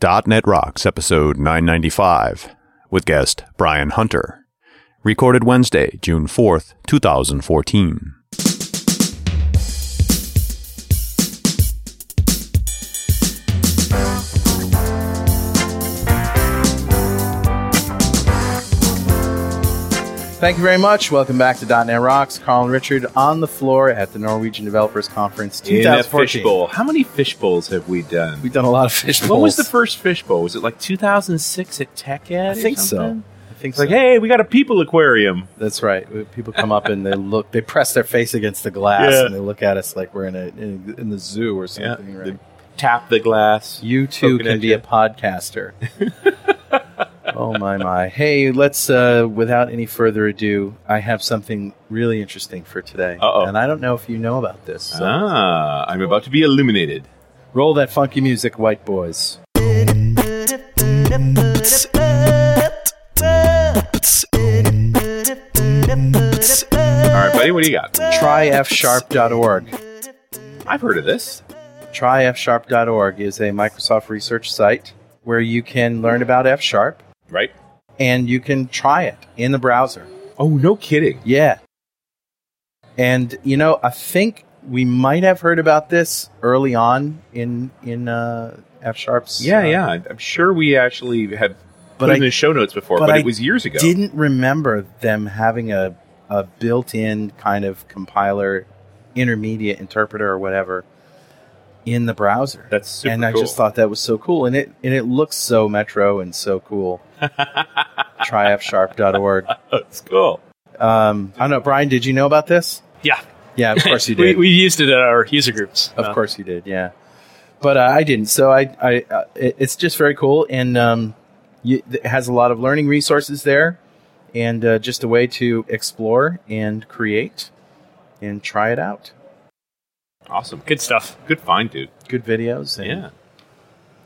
.NET Rocks, episode 995, with guest Bryan Hunter. Recorded Wednesday, June 4th, 2014. Thank you very much. Welcome back to .NET Rocks. Carl and Richard on the floor at the Norwegian Developers Conference In a 2014. fishbowl. How many fishbowls have we done? We've done a lot of fish bowls. When was the bowls. first fishbowl? Was it like 2006 at Tech Ed? I think so. I think It's like, hey, we got a people aquarium. That's right. People come up and they look, they press their face against the glass Yeah. and they look at us like we're in a in, in the zoo or something. Right? Tap the glass. You too Poking can at be you. a podcaster. oh my my! Hey, let's. Uh, without any further ado, I have something really interesting for today, Uh-oh. and I don't know if you know about this. So Ah, I'm about to be illuminated. roll that funky music, white boys. All right, buddy, what do you got? Tryfsharp.org. I've heard of this. Tryfsharp.org is a Microsoft research site where you can learn about F Sharp Right? and you can try it in the browser. Oh, no kidding. Yeah. And you know, I think we might have heard about this early on in in uh, F Sharp's. Yeah, uh, yeah. I'm sure we actually had But put it I in the show notes before, but but, it was years ago. Didn't remember them having a a built-in kind of compiler, intermediate interpreter or whatever in the browser. That's super and I cool. just thought that was so cool, and it and it looks so metro and so cool. Tryfsharp.org. That's cool. Um, I don't know, Bryan. Did you know about this? Yeah, Yeah, of course you we, did. we used it at our user groups. Of Uh, course you did, yeah. But uh, I didn't. So I, I, uh, it, it's just very cool, and um, you, it has a lot of learning resources there, and uh, just a way to explore and create, and try it out. Awesome. Good stuff. Good find, dude. Good videos, and Yeah.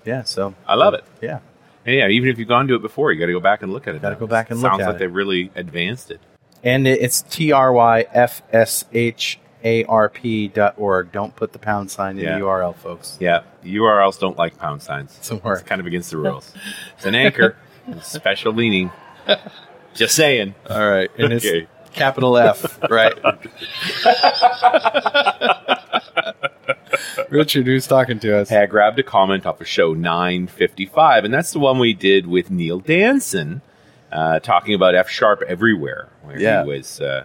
yeah. So I love it. yeah, And yeah, even if you've gone to it before, you got to go back and look at it. Gotta now. go back and look at it. Sounds at like it. they really advanced it. and it, it's t r y f s h a r p dot org. Don't put the pound sign in Yeah. the URL, folks. Yeah, URLs don't like pound signs. Doesn't It's kind of against the rules. It's an anchor, it's special leaning. Just saying. All right, and it's Okay. capital F, right? Richard, who's talking to us? Hey, I grabbed a comment off of show 955, and that's the one we did with Neil Danson, uh, talking about F sharp everywhere, where Yeah. he was uh,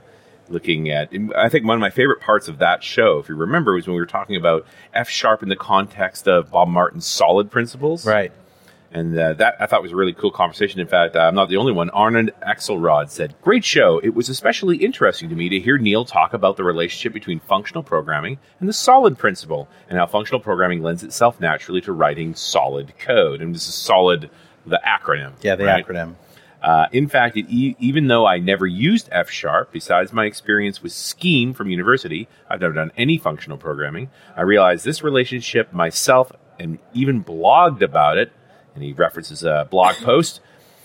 looking at. I think one of my favorite parts of that show, if you remember, was when we were talking about F sharp in the context of Bob Martin's solid principles. Right. And uh, that I thought was a really cool conversation. In fact, I'm not the only one. Arnon Axelrod said, Great show. It was especially interesting to me to hear Neil talk about the relationship between functional programming and the solid principle, and how functional programming lends itself naturally to writing solid code. And this is solid, the acronym. Yeah, the right? acronym. Uh, in fact, it, e- even though I never used F sharp, besides my experience with Scheme from university, I've never done any functional programming. I realized this relationship myself and even blogged about it. And he references a blog post.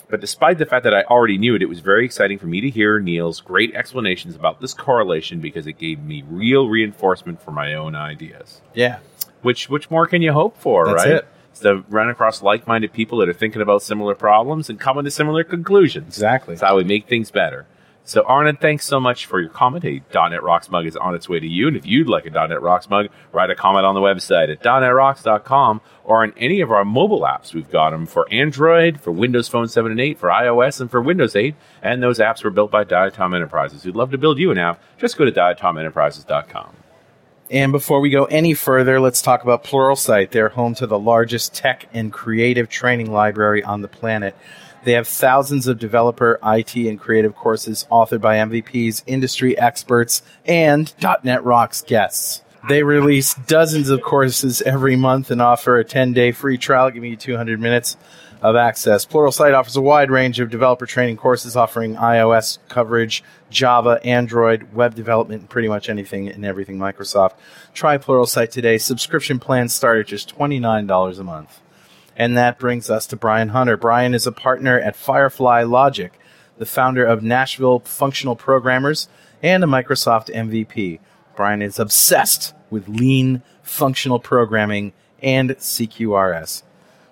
But despite the fact that I already knew it, it was very exciting for me to hear Neil's great explanations about this correlation because it gave me real reinforcement for my own ideas. Yeah. Which which more can you hope for, That's right? it. It's to run across like-minded people that are thinking about similar problems and coming to similar conclusions. Exactly. That's how we make things better. So, Arnon, thanks so much for your comment. A .NET Rocks mug is on its way to you. And if you'd like a .NET Rocks mug, write a comment on the website at .NETRocks.com or on any of our mobile apps. We've got them for Android, for Windows Phone 7 and 8, for iOS, and for Windows 8. And those apps were built by Diatom Enterprises. We'd love to build you an app. Just go to diatomenterprises.com. And before we go any further, let's talk about Pluralsight. They're home to the largest tech and creative training library on the planet. They have thousands of developer, IT, and creative courses authored by MVPs, industry experts, and .NET Rocks guests. They release dozens of courses every month and offer a 10-day free trial, giving you 200 minutes of access. Pluralsight offers a wide range of developer training courses offering iOS coverage, Java, Android, web development, and pretty much anything and everything Microsoft. Try Pluralsight today. Subscription plans start at just $29 a month. And that brings us to Bryan Hunter. Bryan is a partner at Firefly Logic, the founder of Nashville Functional Programmers and a Microsoft MVP. Bryan is obsessed with lean functional programming and CQRS.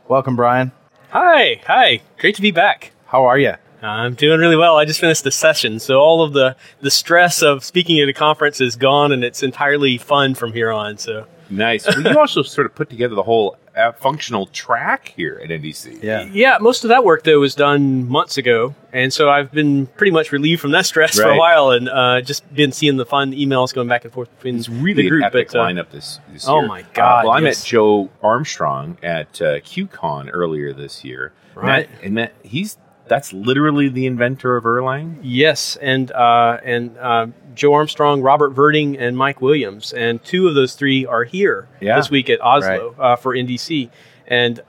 Welcome, Bryan. Hi, hi. Great to be back. How are you? I'm doing really well. I just finished the session, so all of the the stress of speaking at a conference is gone, and it's entirely fun from here on. So Nice. Well, you also sort of put together the whole uh, functional track here at NDC. Yeah. yeah, most of that work though was done months ago, and so I've been pretty much relieved from that stress for a Right. while, and uh, just been seeing the fun emails going back and forth between It's really the group. an epic but, uh, lineup this, this oh year. my God, Uh, well, I yes. met Joe Armstrong at uh, QCon earlier this year. Right. Matt, and Matt, he's that's literally the inventor of Erlang. Yes, and uh, and uh, Joe Armstrong, Robert Virding, and Mike Williams, and two of those three are here Yeah. this week at Oslo uh, for NDC. And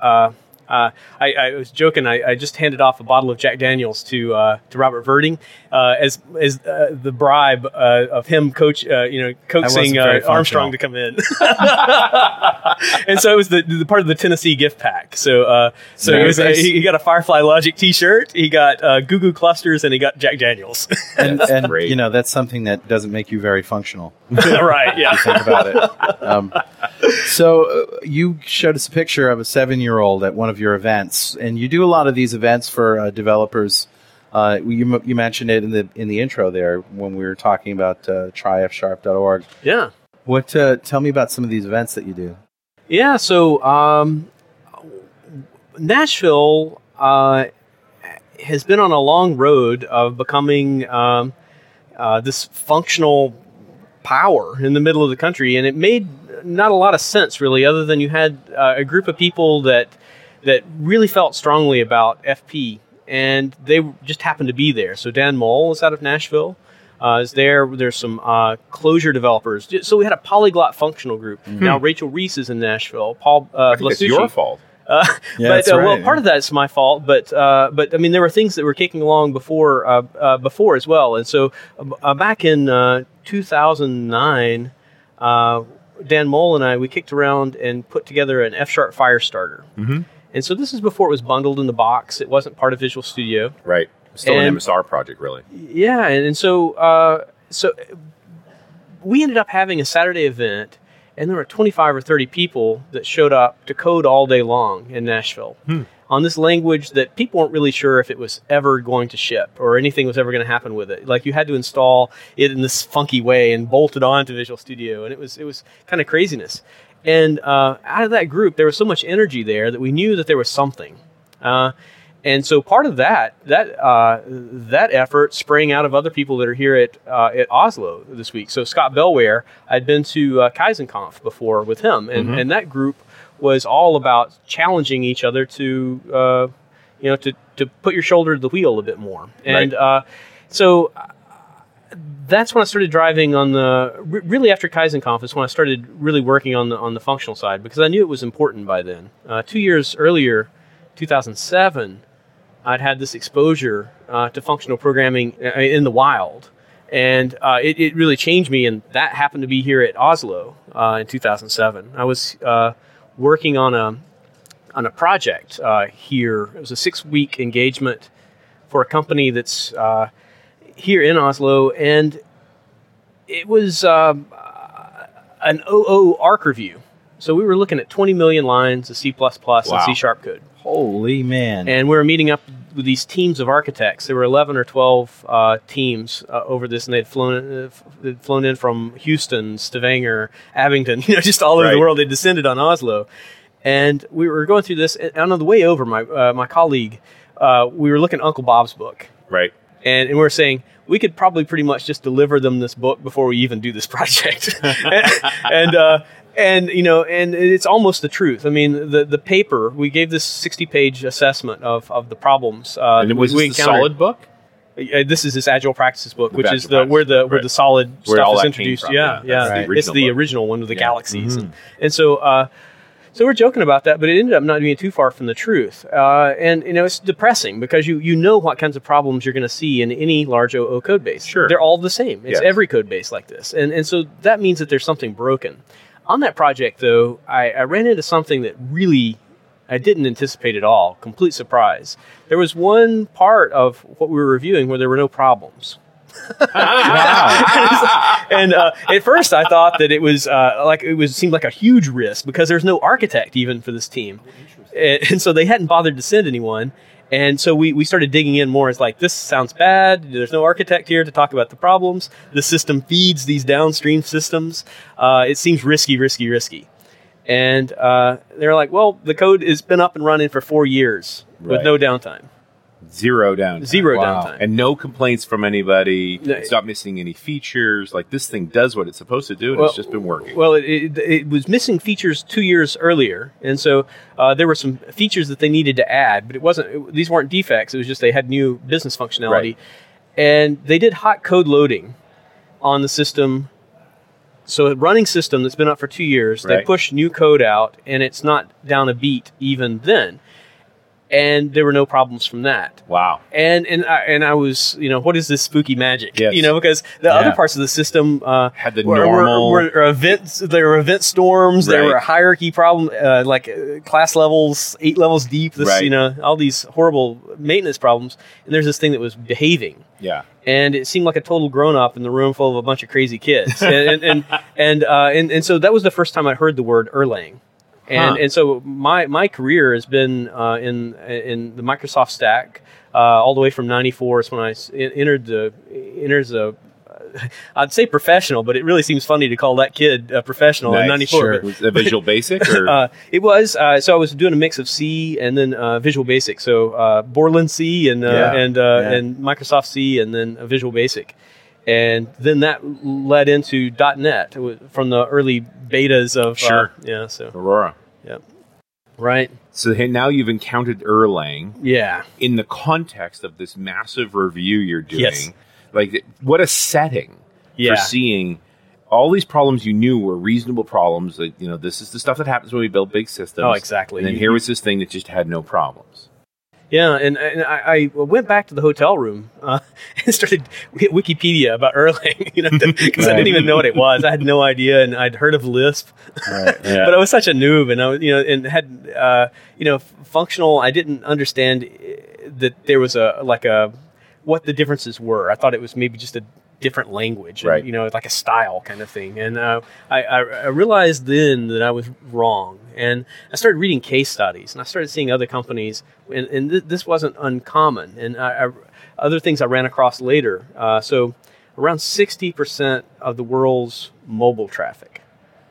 uh, I, I was joking. I, I just handed off a bottle of Jack Daniels to uh, to Robert Virding uh, as as uh, the bribe uh, of him coach, uh, you know, coaxing uh, Armstrong to come in. and so it was the, the part of the Tennessee gift pack. So uh, so Very it was, uh, he, he got a Firefly Logic T-shirt, he got uh, Goo Goo clusters, and he got Jack Daniels. And, and you know that's something that doesn't make you very functional. right? Yeah. Think about it. Um, so uh, you showed us a picture of a seven-year-old at one of your events, and you do a lot of these events for uh, developers. Uh, you, you mentioned it in the in the intro there when we were talking about uh, tryfsharp.org. Yeah. What? Uh, tell me about some of these events that you do. Yeah. So um, Nashville uh, has been on a long road of becoming um, uh, this functional power in the middle of the country, and it made not a lot of sense really, other than you had uh, a group of people that that really felt strongly about FP, and they just happened to be there. So Dan Mohl is out of Nashville. Uh, is there? There's some uh, Clojure developers. So we had a polyglot functional group. Now Rachel Reese is in Nashville. Paul uh, I think it's your fault. uh, Yeah, but that's uh, right, well, part of that's my fault. But uh, but I mean, there were things that were kicking along before uh, uh, before as well. And so uh, back in uh, 2009, uh, Dan Mohl and I we kicked around and put together an F Sharp Firestarter. Mhm. And so this is before it was bundled in the box. It wasn't part of Visual Studio. Right. Still an MSR project, really. Yeah, and, and so uh, so we ended up having a Saturday event, and there were 25 or 30 people that showed up to code all day long in Nashville on this language that people weren't really sure if it was ever going to ship or anything was ever going to happen with it. Like you had to install it in this funky way and bolt it onto Visual Studio, and it was it was kind of craziness. And uh, out of that group, there was so much energy there that we knew that there was something. Uh, and so part of that that uh, that effort sprang out of other people that are here at uh, at Oslo this week. So Scott Bellware, I'd been to uh, KaizenConf before with him, and, and that group was all about challenging each other to uh, you know to to put your shoulder to the wheel a bit more. And uh, so that's when I started driving on the really after KaizenConf is when I started really working on the on the functional side because I knew it was important by then. Uh, two years earlier, 2007, I'd had this exposure uh, to functional programming uh, in the wild, and uh, it, it really changed me. And that happened to be here at Oslo uh, in 2007. I was uh, working on a on a project uh, here. It was a six week engagement for a company that's uh, here in Oslo, and it was um, uh, an OO ARC review. So we were looking at 20 million lines of C++ and C sharp code. Holy man! And we were meeting up with these teams of architects. There were 11 or 12 uh, teams uh, over this, and they'd flown, uh, f- they'd flown in from Houston, Stavanger, Abington, you know, just all over the world. They descended on Oslo. And we were going through this, and on the way over, my, uh, my colleague, uh, we were looking at Uncle Bob's book Right. And, and we are saying we could probably pretty much just deliver them this book before we even do this project and uh, and you know and it's almost the truth i mean the the paper we gave this 60 page assessment of, of the problems uh, And it was we this the solid book? Uh, this is this agile practices book, which is the where the where right. the solid Where stuff is introduced. from, Yeah, yeah. the it's the original one with the Yeah. galaxies, and, and so uh, so we're joking about that, but it ended up not being too far from the truth. Uh, and you know, it's depressing because you you know what kinds of problems you're going to see in any large OO code base. Sure. they're all the same. It's Yes. every code base like this, and and so that means that there's something broken. On that project, though, I, I ran into something that really I didn't anticipate at all. Complete surprise. There was one part of what we were reviewing where there were no problems. and uh, at first, I thought that it was uh, like it was seemed like a huge risk because there's no architect even for this team, and, and so they hadn't bothered to send anyone. And so we, we started digging in more. It's like, this sounds bad. There's no architect here to talk about the problems. The system feeds these downstream systems. Uh, it seems risky, risky, risky. And uh, they're like, well, the code has been up and running for four years with no downtime, Zero down. zero Wow. downtime. And no complaints from anybody. No. It's not missing any features. Like this thing does what it's supposed to do, and Well- it's just been working. Well, it, it, it was missing features two years earlier, and so uh, there were some features that they needed to add, but it wasn't. It, these weren't defects. It was just they had new business functionality, Right. and they did hot code loading on the system. So a running system that's been up for two years, they Right. push new code out, and it's not down a beat even then. And there were no problems from that wow. and and I, and I was you know what is this spooky magic Yes. you know because the Yeah. other parts of the system uh, Had the were, normal- were, were events there were event storms there Right. were hierarchy problem uh, like uh, class levels eight levels deep this Right. you know all these horrible maintenance problems and there's this thing that was behaving Yeah. and it seemed like a total grown up in the room full of a bunch of crazy kids and and and and, uh, and and so that was the first time I heard the word Erlang. And, Huh. and so my, my career has been uh, in in the Microsoft stack uh, all the way from '94 is I entered the entered the I'd say professional, but it really seems funny to call that kid a professional in '94. Sure. Was it Visual Basic or Uh, it was uh, so I was doing a mix of C and then uh, Visual Basic. So uh, Borland C and uh, Yeah, and uh, yeah. and Microsoft C and then uh, Visual Basic, and then that led into .NET from the early betas of uh, Sure. yeah. So Aurora? Yep. Right, So now you've encountered Erlang yeah, in the context of this massive review you're doing. Yes. Like, what a setting yeah. for seeing all these problems you knew were reasonable problems. Like, you know, this is the stuff that happens when we build big systems. Oh, exactly. And then You- here was this thing that just had no problems. Yeah, and, and I, I went back to the hotel room uh, and started Wikipedia about Erlang, you know, because I didn't even know what it was. I had no idea, and I'd heard of Lisp, Right. Yeah. but I was such a noob, and I was, you know, and had, uh, you know, functional. I didn't understand uh, that there was a like a what the differences were. I thought it was maybe just a different language, and, Right. you know, like a style kind of thing. And uh, I, I, I realized then that I was wrong, and I started reading case studies, and I started seeing other companies, and, and th- this wasn't uncommon. And I, I, other things I ran across later. Uh, so around sixty percent of the world's mobile traffic.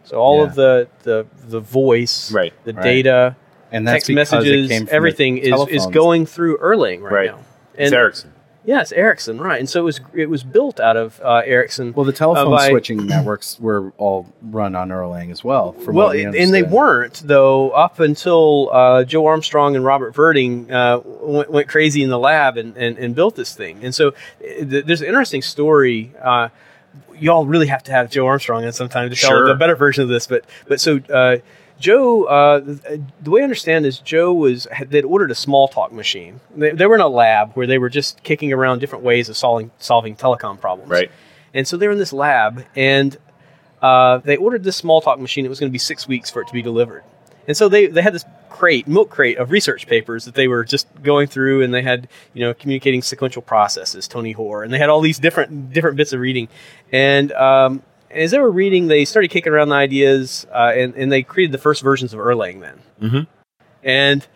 So all Yeah. of the, the the voice, Right. the Right. data, And that's text messages, came from the everything is, is going through Erlang right, Right. now. It's And- Ericsson. Yeah, it's Ericsson, right? And so it was it was built out of uh, Ericsson. Well, the telephone uh, by- switching networks were all run on Erlang as well. From well, what we and they weren't though up until uh, Joe Armstrong and Robert Virding uh, went, went crazy in the lab and, and, and built this thing. And so uh, th- there's an interesting story. Uh, y'all really have to have Joe Armstrong in sometime to tell Sure. the better version of this. But but so uh, Joe, uh, the way I understand is Joe was they'd ordered a Smalltalk machine. They, they were in a lab where they were just kicking around different ways of solving solving telecom problems. Right. And so they're in this lab, and uh, they ordered this Smalltalk machine. It was going to be six weeks for it to be delivered. And so they, they had this crate, milk crate of research papers that they were just going through, and they had you know communicating sequential processes, Tony Hoare, and they had all these different different bits of reading. And um, as they were reading, they started kicking around the ideas, uh, and and they created the first versions of Erlang then. Mhm. And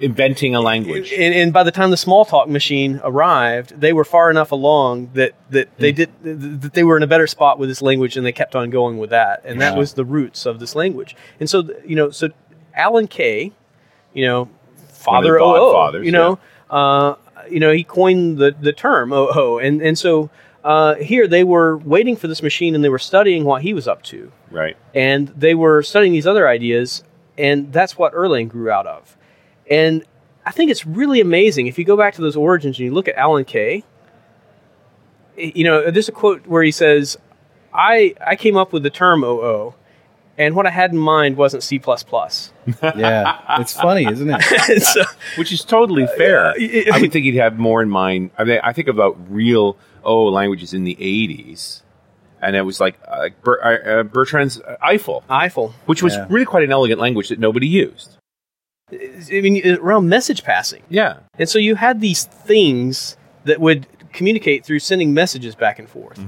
Inventing a language. and, and by the time the Smalltalk machine arrived, they were far enough along that that they did that they were in a better spot with this language, and they kept on going with that, and that was the roots of this language. And so, you know, so Alan Kay, you know, father the OO, you know, uh, you know, he coined the the term OO, and and so. Uh, here they were waiting for this machine and they were studying what he was up to right. and they were studying these other ideas, and that's what Erlang grew out of. And I think it's really amazing if you go back to those origins and you look at Alan Kay. You know, there's a quote where he says, "I I came up with the term OO, and what I had in mind wasn't C++." yeah, it's funny, isn't it? so, Which is totally fair. yeah. I would think he'd have more in mind. I mean, I think about real O languages in the 80s. And it was like uh, Ber- uh, Bertrand's Eiffel, Eiffel. which was Yeah. really quite an elegant language that nobody used. I mean, around message passing. Yeah. And so you had these things that would communicate through sending messages back and forth.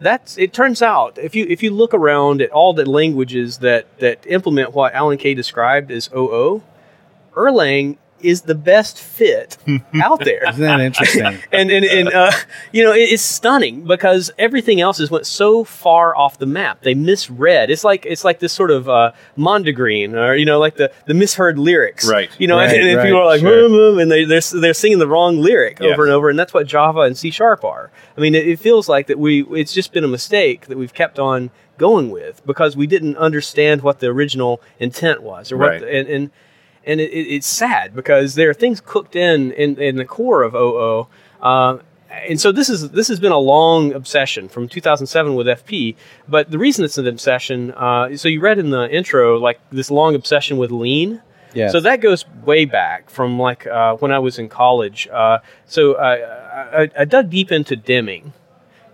That's it. Turns out, if you if you look around at all the languages that that implement what Alan Kay described as OO, Erlang is the best fit out there. Isn't that interesting? and and, and uh, you know it, it's stunning because everything else has went so far off the map. They misread. It's like it's like this sort of uh, Mondegreen or you know like the the misheard lyrics. Right. You know, Right, and, and right, people are like sure. "Vroom, vroom," and they they're they're singing the wrong lyric over and over, and that's what Java and C sharp are. I mean, it, it feels like that we it's just been a mistake that we've kept on going with because we didn't understand what the original intent was or what Right. the, and and and it, it- it's sad because there are things cooked in in, in the core of OO. Uh, and so this is this has been a long obsession from 2007 with FP. But the reason it's an obsession, uh, so you read in the intro like this long obsession with lean. Yes. So that goes way back from like uh, when I was in college. Uh, so I, I, I dug deep into Deming,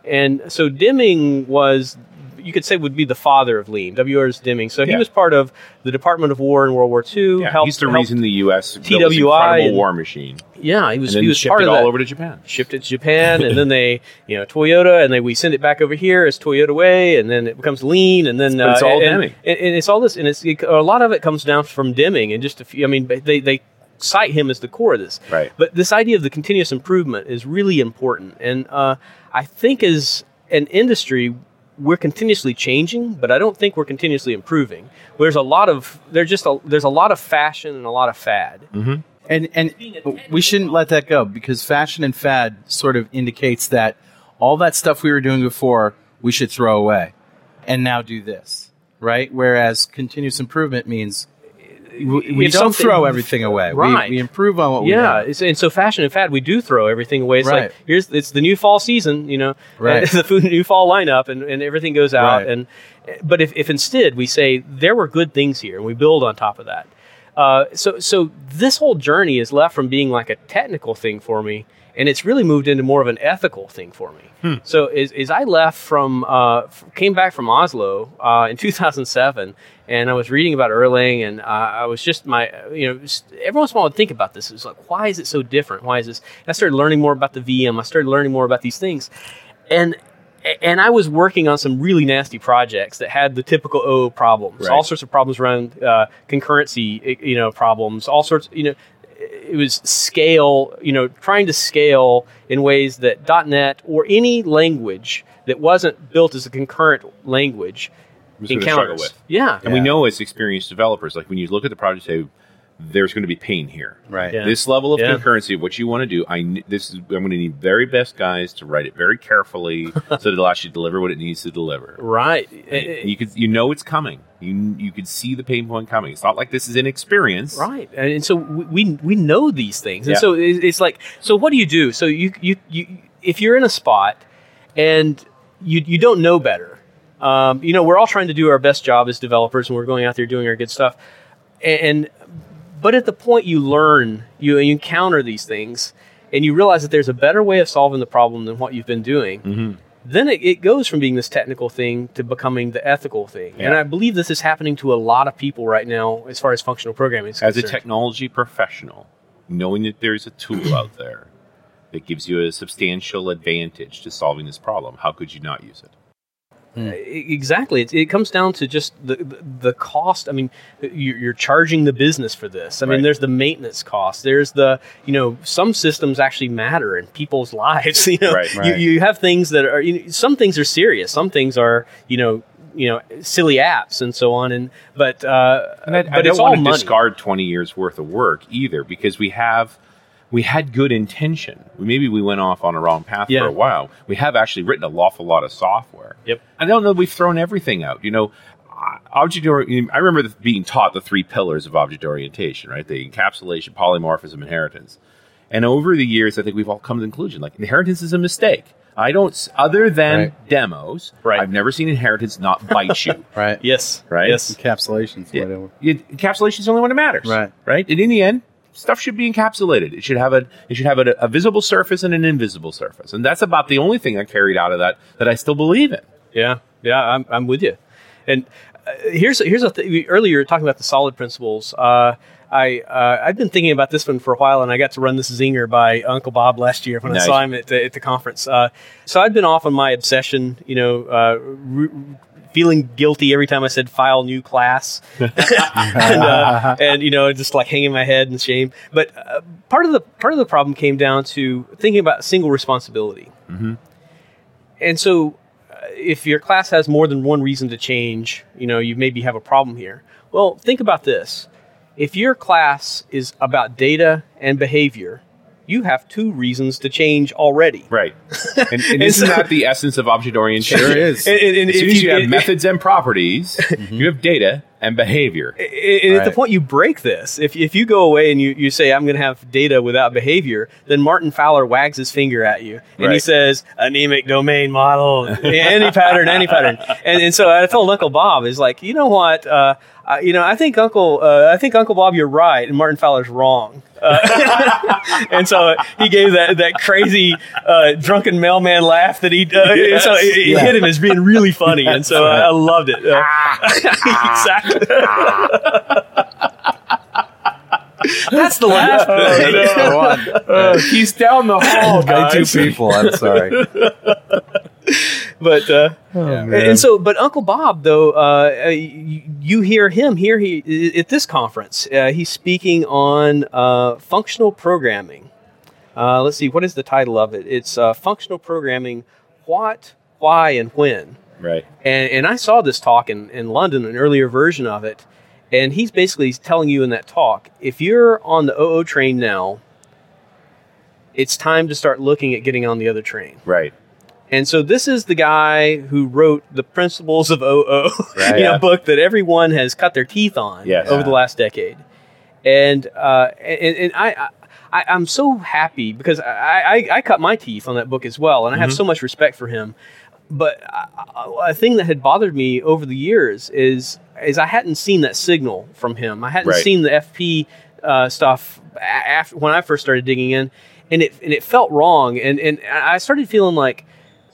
and so Deming was you could say would be the father of lean. W.R.'s Deming. So he Yeah. was part of the Department of War in World War II. Yeah, helped- he's the reason the U.S. TWI incredible and- war machine, Yeah, he was. he was shipped part it of all that. over to Japan. shipped it to Japan, and then they, you know, Toyota, and then we send it back over here as Toyota Way, and then it becomes lean, and then But it's uh, all and, Deming. and, and it's all this, and it's a lot of it comes down from Deming, and just a few. I mean, they they cite him as the core of this, Right. But this idea of the continuous improvement is really important, and uh, I think as an industry. We're continuously changing, but I don't think we're continuously improving. There's a lot of there's just a, there's a lot of fashion and a lot of fad. Mm-hmm. and and we shouldn't let that go because fashion and fad sort of indicates that all that stuff we were doing before we should throw away and now do this right whereas continuous improvement means we, we don't throw everything away Right. we, we improve on what we do. yeah, and so fashion and fad, we do throw everything away. It's Right. like here's it's the new fall season, you know, Right. the food new fall lineup, and, and everything goes out. Right. And but if, if instead we say there were good things here, and we build on top of that, uh, so so this whole journey is left from being like a technical thing for me, and it's really moved into more of an ethical thing for me. Hmm. So as, as I left from uh, came back from Oslo uh, in 2007, and I was reading about Erlang, and uh, I was just my you know every once in a while I would think about this. It was like why is it so different? Why is this? And I started learning more about the VM. I started learning more about these things, and and I was working on some really nasty projects that had the typical OO problems, Right. all sorts of problems around uh, concurrency, you know, problems, all sorts, you know, it was scale, you know, trying to scale in ways that .NET or any language that wasn't built as a concurrent language Was gonna encounters. with. Yeah. And we know as experienced developers, like when you look at the project, say there's going to be pain here. right Yeah. This level of Yeah. concurrency, what you want to do, I kn- this is I'm going to need very best guys to write it very carefully so that it'll actually deliver what it needs to deliver. Right. And you could you know it's coming. You you could see the pain point coming. It's not like this is inexperience. Right, and, and so we we we know these things, and Yeah. so it's like, so what do you do? So you you you if you're in a spot and you you don't know better, um, you know, we're all trying to do our best job as developers, and we're going out there doing our good stuff, and but at the point you learn, you, you encounter these things, and you realize that there's a better way of solving the problem than what you've been doing. Mm-hmm. Then it, it goes from being this technical thing to becoming the ethical thing, and I believe this is happening to a lot of people right now, as far as functional programming is As a technology professional, knowing that there's a tool out there that gives you a substantial advantage to solving this problem, how could you not use it? E- Exactly. It, it comes down to just the, the, cost. I mean, you're, you're charging the business for this. I mean, there's the maintenance cost. There's the, you know, some systems actually matter in people's lives. You know, Right. You, Right. you have things that are, you know, some things are serious. Some things are, you know, you know, silly apps and so on. And, but, uh, And I, but I it's don't all want to money. discard 20 years worth of work either because we have we had good intention. Maybe we went off on a wrong path Yeah. for a while. We have actually written an awful lot of software. Yep. I don't know that we've thrown everything out. You know, uh, object ori- I remember being taught the three pillars of object orientation, right? The encapsulation, polymorphism, inheritance. And over the years, I think we've all come to the conclusion like inheritance is a mistake. I don't, other than Right. demos, Right. I've never seen inheritance not bite you. right Yes. Right? Yes. encapsulations Yeah. whatever Yeah, encapsulation is the only one that matters. Right. Right. And in the end, stuff should be encapsulated. It should have a it should have a, a visible surface and an invisible surface, and that's about the only thing I carried out of that that I still believe in. Yeah, yeah, I'm, I'm with you. And here's here's a th- earlier you were talking about the solid principles. Uh, I uh, I've been thinking about this one for a while, and I got to run this zinger by Uncle Bob last year when Nice. I saw him at the, at the conference. Uh, so I'd been off on my obsession, you know, uh, re- feeling guilty every time I said file new class, and, uh, and you know, just like hanging my head in shame. But uh, part of the part of the problem came down to thinking about single responsibility, and so uh, if your class has more than one reason to change, you know, you maybe have a problem here. Well, think about this. If your class is about data and behavior, you have two reasons to change already. Right. And, and isn't that the essence of object orientation? Sure is. And, and- and As soon if as you have and- methods and properties, you have data and behavior. and at the point you break this, if, if you go away and you, you say, I'm going to have data without behavior, then Martin Fowler wags his finger at you and he says, anemic domain model, anti-pattern, any pattern. And, and so I told Uncle Bob, is like, you know what? Uh, uh, you know, I think Uncle, uh, I think Uncle Bob, you're right, and Martin Fowler's wrong. Uh, and so he gave that that crazy uh, drunken mailman laugh that he. Uh, Yes. So it, it Yeah. hit him as being really funny, and so I, I loved it. Exactly. That's the laugh. Go on. he's down the hall, By two people. I'm sorry. but uh, Oh, and, and so, but Uncle Bob, though, uh, you, you hear him here. He at this conference. Uh, he's speaking on uh, functional programming. Uh, let's see, what is the title of it? It's uh, functional programming. What, why, and when. Right. And and I saw this talk in in London, an earlier version of it. And he's basically telling you in that talk, if you're on the OO train now, it's time to start looking at getting on the other train. Right. And so this is the guy who wrote the Principles of OO, Right. you know, Yeah. book that everyone has cut their teeth on Yes. over the last decade. And uh, and, and I, I I'm so happy because I, I I cut my teeth on that book as well, and I have Mm-hmm. so much respect for him. But a thing that had bothered me over the years is is I hadn't seen that signal from him. I hadn't Right. seen the FP uh, stuff after when I first started digging in, and it and it felt wrong, and and I started feeling like.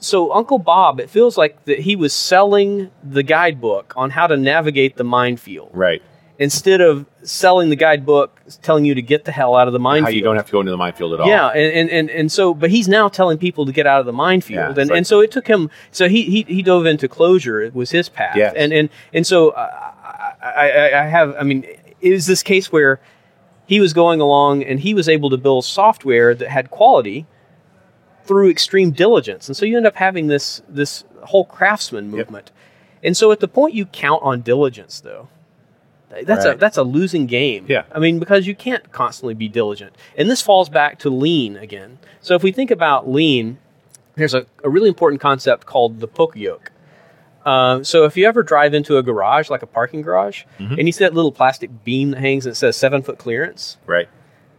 So Uncle Bob, it feels like that he was selling the guidebook on how to navigate the minefield Right. Instead of selling the guidebook telling you to get the hell out of the minefield. How you don't have to go into the minefield at all. Yeah, and, and, and, and so, but he's now telling people to get out of the minefield, Yeah, and, like- and so it took him. So he, he he dove into Clojure. It was his path, Yes. and and and so uh, I, I I have. I mean, it was this case where he was going along and he was able to build software that had quality through extreme diligence, and so you end up having this this whole craftsman movement. And so, at the point you count on diligence, though, that's a that's a losing game. Yeah. I mean, because you can't constantly be diligent. And this falls back to lean again. So if we think about lean, there's a, a really important concept called the poka-yoke. Um, so if you ever drive into a garage, like a parking garage, Mm-hmm. and you see that little plastic beam that hangs and it says seven foot clearance, Right.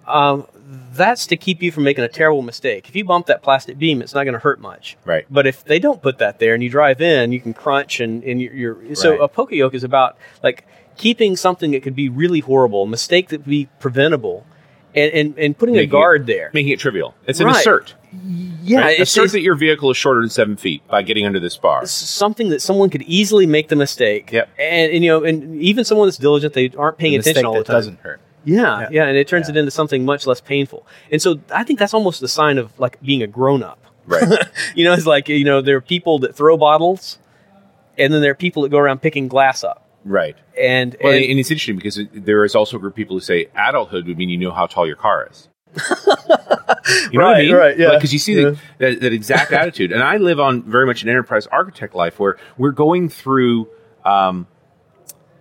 um, that's to keep you from making a terrible mistake. If you bump that plastic beam, it's not going to hurt much. Right. But if they don't put that there and you drive in, you can crunch and, and you're, you're so Right. a poka-yoke is about like keeping something that could be really horrible, a mistake that would be preventable, and, and, and putting a Making it- guard there. Making it trivial. It's an Right. assert. yeah, right? it's, assert it's that your vehicle is shorter than seven feet by getting under this bar. something that someone could easily make the mistake. Yep. And, and you know, and even someone that's diligent, they aren't paying A attention all the that time. doesn't hurt. Yeah, yeah, Yeah. and it turns Yeah. it into something much less painful. And so I think that's almost the sign of like being a grown up. Right. you know, it's like you know there are people that throw bottles, and then there are people that go around picking glass up. Right. And, Well, and and it's interesting because there is also a group of people who say adulthood would mean you know how tall your car is. you know what I mean? right, yeah. Because you see Yeah. the, that, that exact attitude. And I live on very much an enterprise architect life where we're going through, um,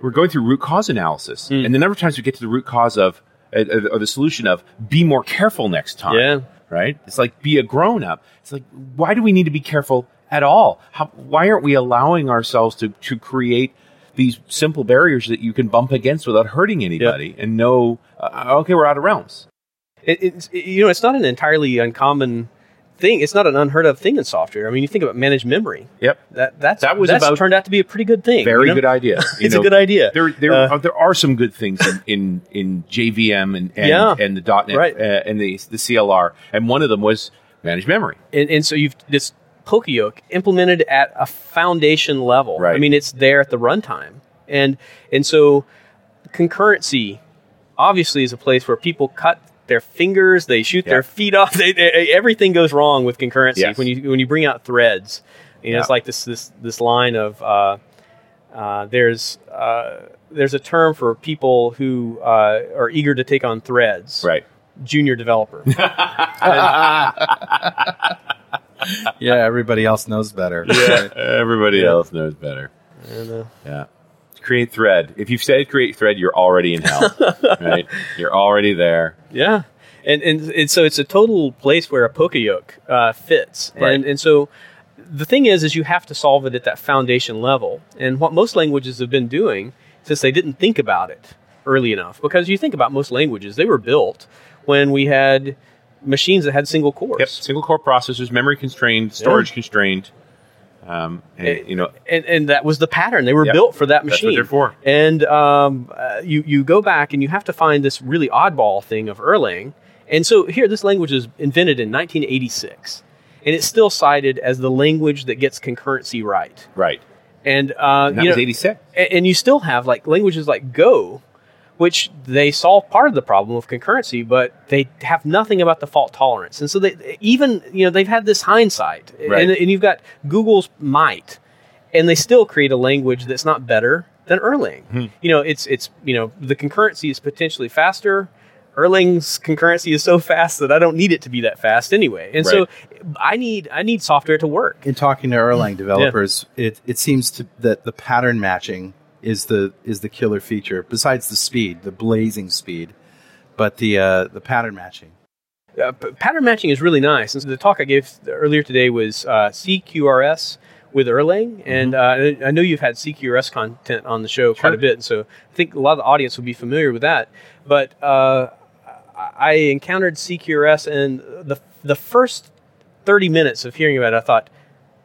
we're going through root cause analysis, Hmm. and the number of times we get to the root cause of, uh, or the solution of, be more careful next time. Yeah. Right. It's like be a grown up. It's like why do we need to be careful at all? How, why aren't we allowing ourselves to to create these simple barriers that you can bump against without hurting anybody and know uh, okay we're out of realms it, it's it- you know it's not an entirely uncommon thing. It's not an unheard of thing in software. I mean, you think about managed memory. yep That that's That was that's about- turned out to be a pretty good thing. very you know? good idea It's know, a good idea. there there Uh, are, there are some good things in in, in JVM and and, Yeah. and the .NET Right. uh, and the the CLR and one of them was managed memory and, and so you've this poka-yoke implemented at a foundation level. Right. I mean, it's there at the runtime, And and so concurrency obviously is a place where people cut their fingers, they shoot Yeah. their feet off. They, they- everything goes wrong with concurrency Yes. when you when you bring out threads. You know, it's like this this this line of uh, uh, there's uh, there's a term for people who uh, are eager to take on threads. Right. Junior developer. Yeah, everybody else knows better. Yeah, Everybody Yeah. else knows better. and, Yeah. Create thread. If you've said create thread, you're already in hell. right? You're already there. Yeah, and, and and so it's a total place where a poka-yoke uh, fits, Right. and and so the thing is, is you have to solve it at that foundation level, and what most languages have been doing since they didn't think about it early enough, because you think about most languages, they were built when we had machines that had single cores. Yep. Single core processors, memory constrained, storage constrained. Um, and, Eh, you know, and, and that was the pattern. They were Yep. built for that That's what machine. they're for. And um, uh, you you go back and you have to find this really oddball thing of Erlang. And so here, this language was invented in 1986, and it's still cited as the language that gets concurrency right. right. And, uh, And that you was know, 86. a- and you still have like languages like Go, which they solve part of the problem of concurrency, but they have nothing about the fault tolerance. And so they even you know they've had this hindsight, Right. and, and you've got Google's might, and they still create a language that's not better than Erlang. Hmm. You know, it's it's you know the concurrency is potentially faster. Erlang's concurrency is so fast that I don't need it to be that fast anyway. And so I need I need software to work. in talking to Erlang developers, it, it seems to that the pattern matching is the is the killer feature. Besides the speed, the blazing speed, but the uh, the pattern matching. uh, pattern matching is really nice. And so the talk I gave earlier today was uh, CQRS with Erlang, and uh, I know you've had CQRS content on the show quite a bit, and so I think a lot of the audience will be familiar with that. But uh, I I encountered CQRS, and the the first thirty minutes of hearing about it, I thought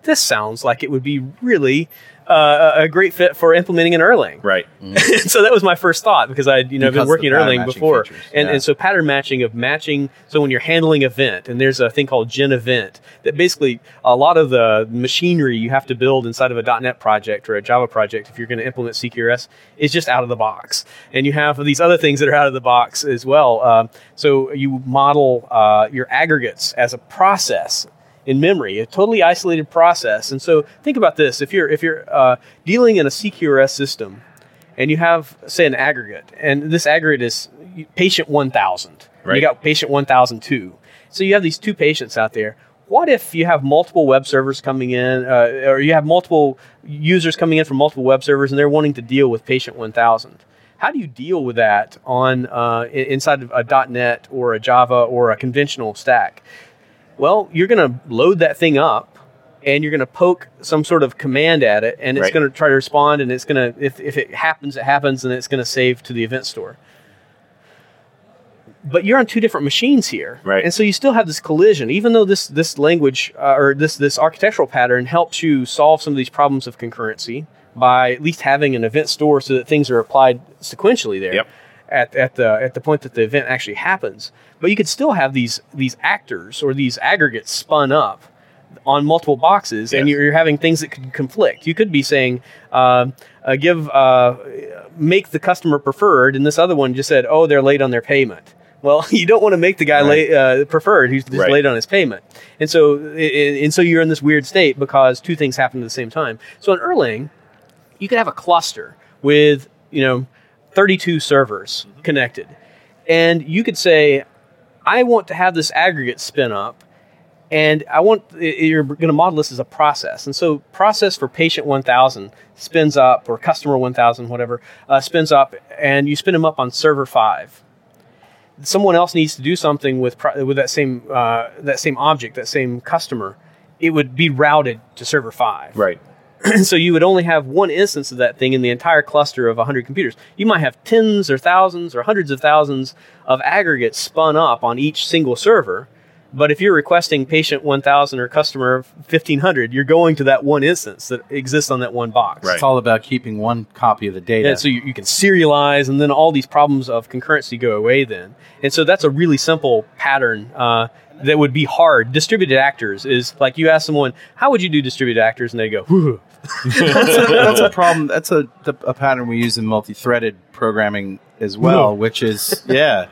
this sounds like it would be really uh, a a great fit for implementing in Erlang. Right. so that was my first thought because I, you know, Because been working in Erlang before, features, and yeah. and so pattern matching of matching. So when you're handling event, and there's a thing called Gen Event that basically a lot of the machinery you have to build inside of a .NET project or a Java project if you're going to implement CQRS is just out of the box, and you have these other things that are out of the box as well. Um, so you model uh, your aggregates as a process in memory, a totally isolated process. And so think about this: if you're if you're uh, dealing in a CQRS system, and you have say an aggregate, and this aggregate is patient 1,000, Right. you got patient 1,002. So you have these two patients out there. What if you have multiple web servers coming in, uh, or you have multiple users coming in from multiple web servers, and they're wanting to deal with patient 1,000? How do you deal with that on uh, inside of a .NET or a Java or a conventional stack? Well, you're going to load that thing up and you're going to poke some sort of command at it and it's Right. going to try to respond and it's going to, if, if it happens, it happens and it's going to save to the event store. But you're on two different machines here. Right. And so you still have this collision, even though this, this language uh, or this, this architectural pattern helps you solve some of these problems of concurrency by at least having an event store so that things are applied sequentially there Yep. At, at the at the point that the event actually happens. But you could still have these these actors or these aggregates spun up on multiple boxes, and you're, you're having things that could conflict. You could be saying, uh, uh, "Give uh, make the customer preferred," and this other one just said, "Oh, they're late on their payment." Well, you don't want to make the guy Right. late, uh, preferred who's just Right. late on his payment, and so and so you're in this weird state because two things happen at the same time. So in Erlang, you could have a cluster with you know 32 servers connected. And you could say i want to have this aggregate spin up and i want you're going to model this as a process. And so process for patient 1000 spins up or customer 1000 whatever uh, spins up and you spin them up on server 5 someone else needs to do something with pro- with that same uh, that same object that same customer. It would be routed to server 5 Right. so you would only have one instance of that thing in the entire cluster of 100 computers. You might have tens or thousands or hundreds of thousands of aggregates spun up on each single server. But if you're requesting patient 1000 or customer 1500, you're going to that one instance that exists on that one box. Right. It's all about keeping one copy of the data. And so you, you can serialize, and then all these problems of concurrency go away then. And so that's a really simple pattern uh, that would be hard. Distributed actors is like you ask someone, how would you do distributed actors? And they go, that's, a, that's a problem. That's a, a pattern we use in multi-threaded programming as well, No. which is yeah,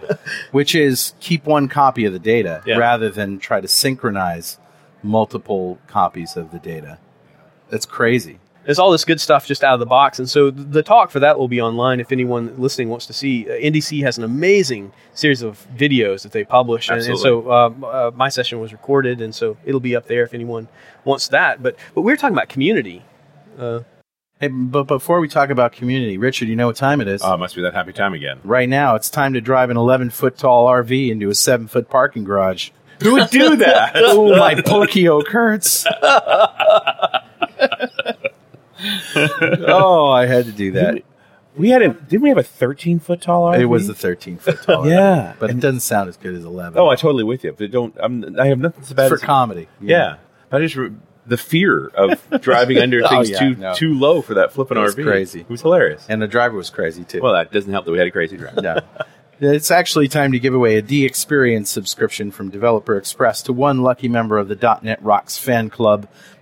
which is keep one copy of the data Yeah. rather than try to synchronize multiple copies of the data. That's crazy. There's all this good stuff just out of the box, and so the talk for that will be online if anyone listening wants to see. Uh, NDC has an amazing series of videos that they publish, and, and so um, uh, my session was recorded, and so it'll be up there if anyone wants that. But but we were talking about community. Uh, Hey, but before we talk about community, Richard, you know what time it is? Oh, it must be that happy time again. right now, it's time to drive an 11 foot tall RV into a seven foot parking garage. Who would do that? oh, my Pokio hurts. oh, I had to do that. we had a didn't we have a 13 foot tall RV? It was the 13 foot tall. Yeah. But it doesn't sound as good as 11. Oh, I totally with you. But don't I'm, I have nothing so bad for as- comedy. Yeah. But I just the fear of driving under Oh, things yeah, too no. too low for that flipping It was RV. crazy. It was hilarious. And the driver was crazy too. well, that doesn't help that we had a crazy driver. no. It's actually time to give away a DXperience subscription from Developer Express to one lucky member of the .NET Rocks fan club.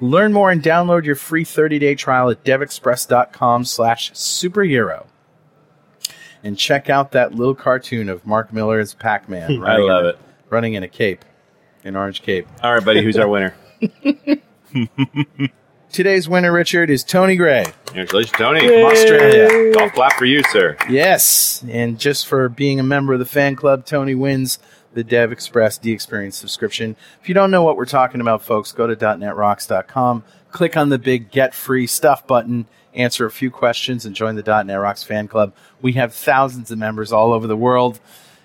Learn more and download your free 30-day trial at devexpress.com slash superhero. And check out that little cartoon of Mark Miller as Pac-Man. I love a- it. Running in a cape, an orange cape. All right, buddy, who's our winner? Today's winner, Richard, is Tony Gray. Congratulations, Tony. From Australia. Golf clap for you, sir. Yes, and just for being a member of the fan club, Tony wins the Dev Express DXperience subscription. If you don't know what we're talking about, folks, go to .netrocks.com, click on the big Get Free Stuff button, answer a few questions, and join the .NET Rocks fan club. We have thousands of members all over the world.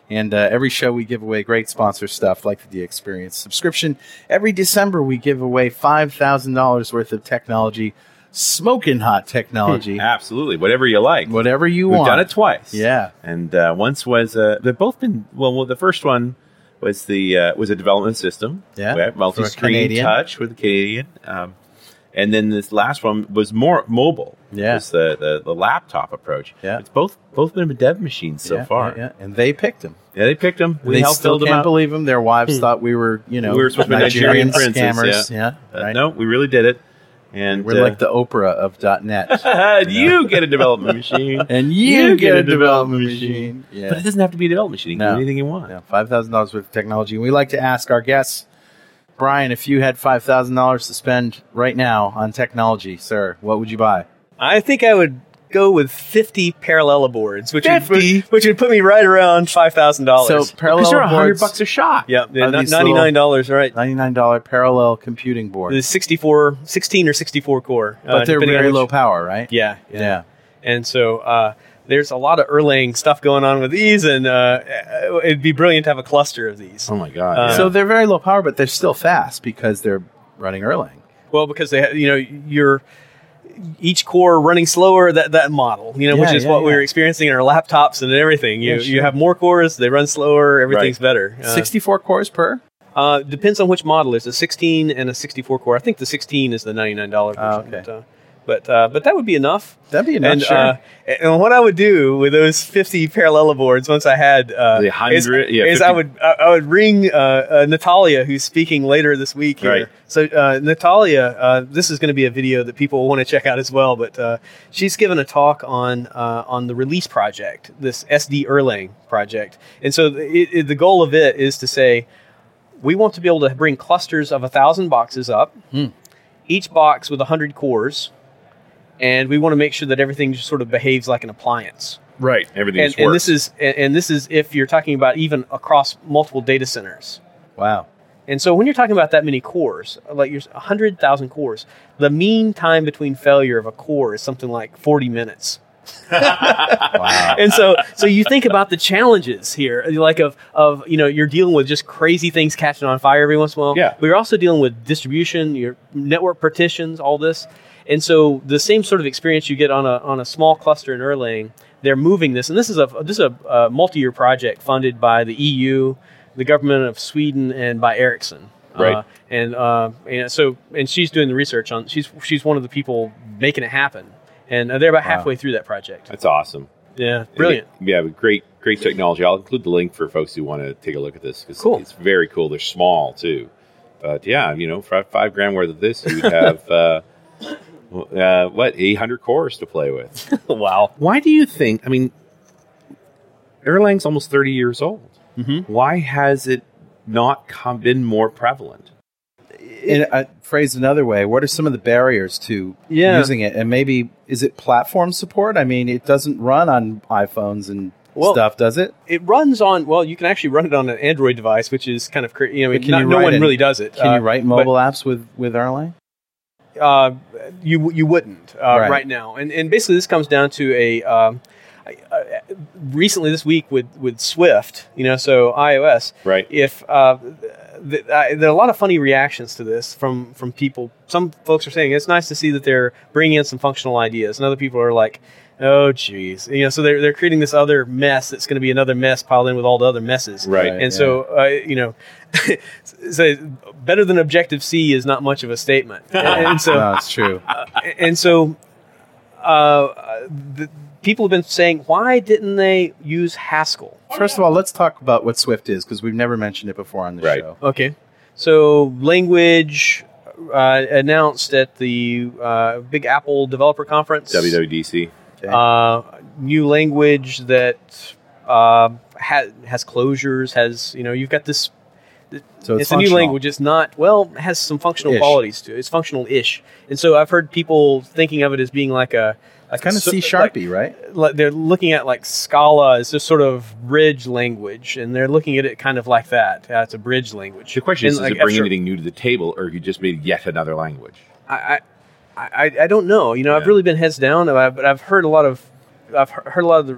And uh, every show we give away great sponsor stuff like the DXperience subscription. Every December we give away five thousand dollars worth of technology, smoking hot technology, Absolutely. Whatever you like. whatever you want. We've done it twice. Yeah. And uh, once was uh, they've both been well. well the first one was the uh, was a development system. Yeah. right? multi-screen Canadian. touch with the Canadian. Um, and then this last one was more mobile. Yeah. It was the, the the laptop approach. Yeah. It's both both been dev machines so Yeah, far. yeah, yeah. and they picked him. Yeah, they picked them. We they helped still build them can't out. believe him. Their wives thought we were, you know, We were supposed to be Nigerian, Nigerian princes, scammers. Yeah, Uh, right. No, we really did it. And we're uh, like the Oprah of .NET, you get a development machine, and you, get, a development machine. Yeah. but it doesn't have to be a development machine. You can No. do anything you want. yeah five thousand dollars worth of technology. And we like to ask our guests, Bryan, if you had five thousand dollars to spend right now on technology, sir, what would you buy? I think I would go with 50 Parallella boards, which would put, which would put me right around $5,000. So dollars. parallel Because they're a hundred bucks a shot. Yeah, yeah Are not- these ninety nine dollars, right? ninety nine dollar parallel computing board, The 64, 16 or sixty four core, uh, but they're very which- low power, right? Yeah, yeah, yeah. And so uh, there's a lot of Erlang stuff going on with these, and uh, it'd be brilliant to have a cluster of these. Oh my god. Uh. So they're very low power, but they're still fast because they're running Erlang. Well, because they, ha- you know, you're each core running slower. That that model, you know, which is yeah, what we yeah. were experiencing in our laptops and everything. You Yeah, you have more cores, they run slower, everything's better. Uh, 64 cores per? Uh, depends on which model. There's a 16 and a 64 core. I think the 16 is the $99 version. Oh, okay. But, uh, but, uh, but that would be enough. That'd be enough, And, sure. uh, and what I would do with those 50 parallel boards once I had uh, The is, 100 yeah, is I would I I would ring uh, uh, Natalia, who's speaking later this week. Here. Right. So uh, Natalia, uh, this is going to be a video that people will want to check out as well. But uh, she's given a talk on uh, on the release project, this SD Erlang project, and so it, it, the goal of it is to say we want to be able to bring clusters of a thousand boxes up, Hmm. each box with a hundred cores, and we want to make sure that everything just sort of behaves like an appliance. right. Everything And, just and works. this is and, and this is if you're talking about even across multiple data centers. wow. And so when you're talking about that many cores, like you're 100,000 cores, the mean time between failure of a core is something like 40 minutes. Wow. And so so you think about the challenges here, like of of you know, you're dealing with just crazy things catching on fire every once in a while. Yeah. But you're also dealing with distribution, your network partitions, all this. And so the same sort of experience you get on a on a small cluster in Erlang, they're moving this, and this is a this is a, a multi-year project funded by the EU, the government of Sweden, and by Ericsson. Right. Uh, and uh, and so and she's doing the research on she's she's one of the people making it happen, and uh, they're about halfway through that project. That's awesome. Yeah, brilliant. Yeah, great, great technology. I'll include the link for folks who want to take a look at this because Cool. it's very cool. They're small too, but yeah, you know, for five grand worth of this, you'd have uh, uh, what eight hundred cores to play with. wow. Why do you think? I mean, Erlang's almost thirty years old. Mm-hmm. Why has it not come, been more prevalent? In, uh, phrased another way, what are some of the barriers to Yeah. using it? And maybe is it platform support? I mean, it doesn't run on iPhones and Well- stuff, does it? It runs on well, you can actually run it on an Android device, which is kind of cra- you know, not- no one an- really does it. Can Uh, you write mobile apps with with Erlang? Uh, you you wouldn't uh, Right. right. now, and and basically this comes down to a. Um, I- uh, recently this week with with Swift, you know, so iOS, Right. If uh, th- I, there are a lot of funny reactions to this from from people. Some folks are saying it's nice to see that they're bringing in some functional ideas, and other people are like, "Oh, geez," you know. So they're they're creating this other mess that's going to be another mess piled in with all the other messes, Right. Right. and so, uh, you know, so better than Objective C is not much of a statement. And, and so, no, it's true. and so, uh, the, people have been saying, why didn't they use Haskell? First of all, let's talk about what Swift is because we've never mentioned it before on the Right. show. Okay. So, language uh, announced at the uh, Big Apple Developer Conference. WWDC. Uh, new language that uh, ha- has closures, has, you know, you've got this So it's, it's, a new language. It's not well, it has some functional Ish. qualities to it. It's functional ish, and so I've heard people thinking of it as being like a, a Kind of so- C sharpy, right? Like, like they're looking at like Scala as this sort of bridge language, and they're looking at it kind of like that. Uh, it's a bridge language. The question is, And, does like, it bring F-sharp- anything new to the table, or have you just made yet another language? I, I, I, don't know. You know, I've really been heads down, but I've- heard a lot of, I've heard a lot of the,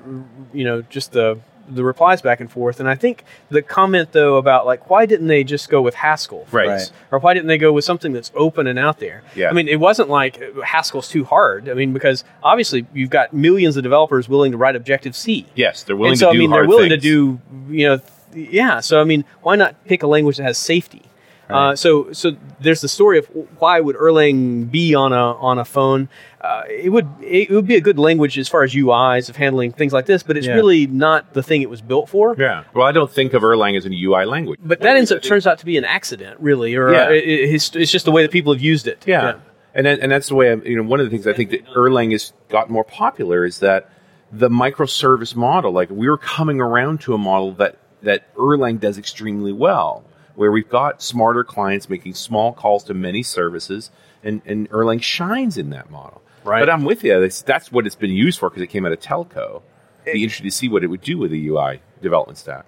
you know, just the the replies back and forth. And I think the comment though about like why didn't they just go with Haskell, for Right. or why didn't they go with something that's open and out there? Yeah. I mean, it wasn't like uh, Haskell's too hard. I mean, because obviously you've got millions of developers willing to write Objective C. Yes, they're willing and so to do I mean, they're willing things. to do, you know, th- yeah. So I mean, why not pick a language that has safety? Uh, so, so there's the story of why would Erlang be on a on a phone? Uh, it would it would be a good language as far as UIs of handling things like this, but it's Yeah. really not the thing it was built for. Yeah. Well, I don't think of Erlang as a UI language. But that ends up turns out to be an accident, really, or Yeah. uh, it, it's, it's just the way that people have used it. Yeah. And that, and that's the way I'm, you know one of the things I think that Erlang has got more popular is that the microservice model like we were coming around to a model that that Erlang does extremely well where we've got smarter clients making small calls to many services and and Erlang shines in that model. Right. But I'm with you. That's, that's what it's been used for because it came out of telco. Be interested to see what it would do with the UI development stack.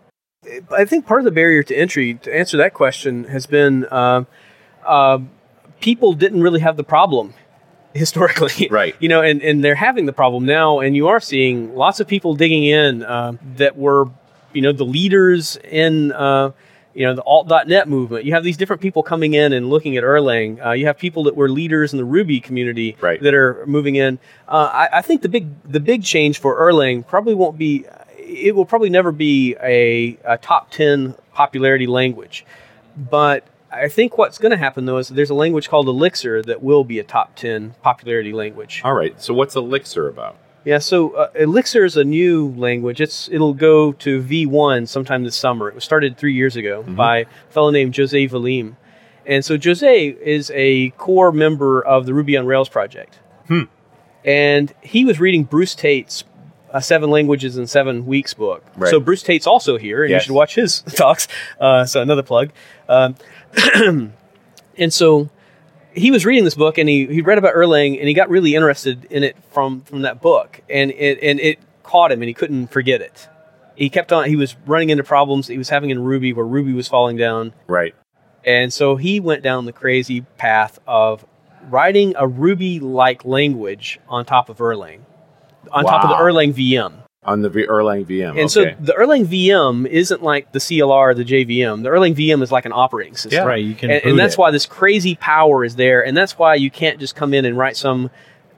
I think part of the barrier to entry, to answer that question, has been uh, uh, people didn't really have the problem historically. Right. You know, and, and they're having the problem now, and you are seeing lots of people digging in um, that were, you know, the leaders in. You know the alt.net movement. You have these different people coming in and looking at Erlang. Uh, you have people that were leaders in the Ruby community Right. that are moving in. Uh, I, I think the big the big change for Erlang probably won't be. It will probably never be a, a top ten popularity language, but I think what's going to happen though is there's a language called Elixir that will be a top ten popularity language. All right. So what's Elixir about? Yeah, so uh, Elixir is a new language. It's it'll go to V1 sometime this summer. It was started three years ago by a fellow named Jose Valim, and so Jose is a core member of the Ruby on Rails project. And he was reading Bruce Tate's uh, Seven Languages in Seven Weeks book. Right. So Bruce Tate's also here, and Yes. you should watch his talks. Uh, so another plug. Um, and so he was reading this book and he, he read about Erlang and he got really interested in it from, from that book and it, and it caught him and he couldn't forget it. He kept on, he was running into problems he was having in Ruby where Ruby was falling down. Right. And so he went down the crazy path of writing a Ruby like language on top of Erlang, on top of the Erlang VM. On the v- Erlang VM. And okay. so the Erlang VM isn't like the CLR or the JVM. The Erlang VM is like an operating system. Yeah. Right, you can and, and that's it. why this crazy power is there, and that's why you can't just come in and write some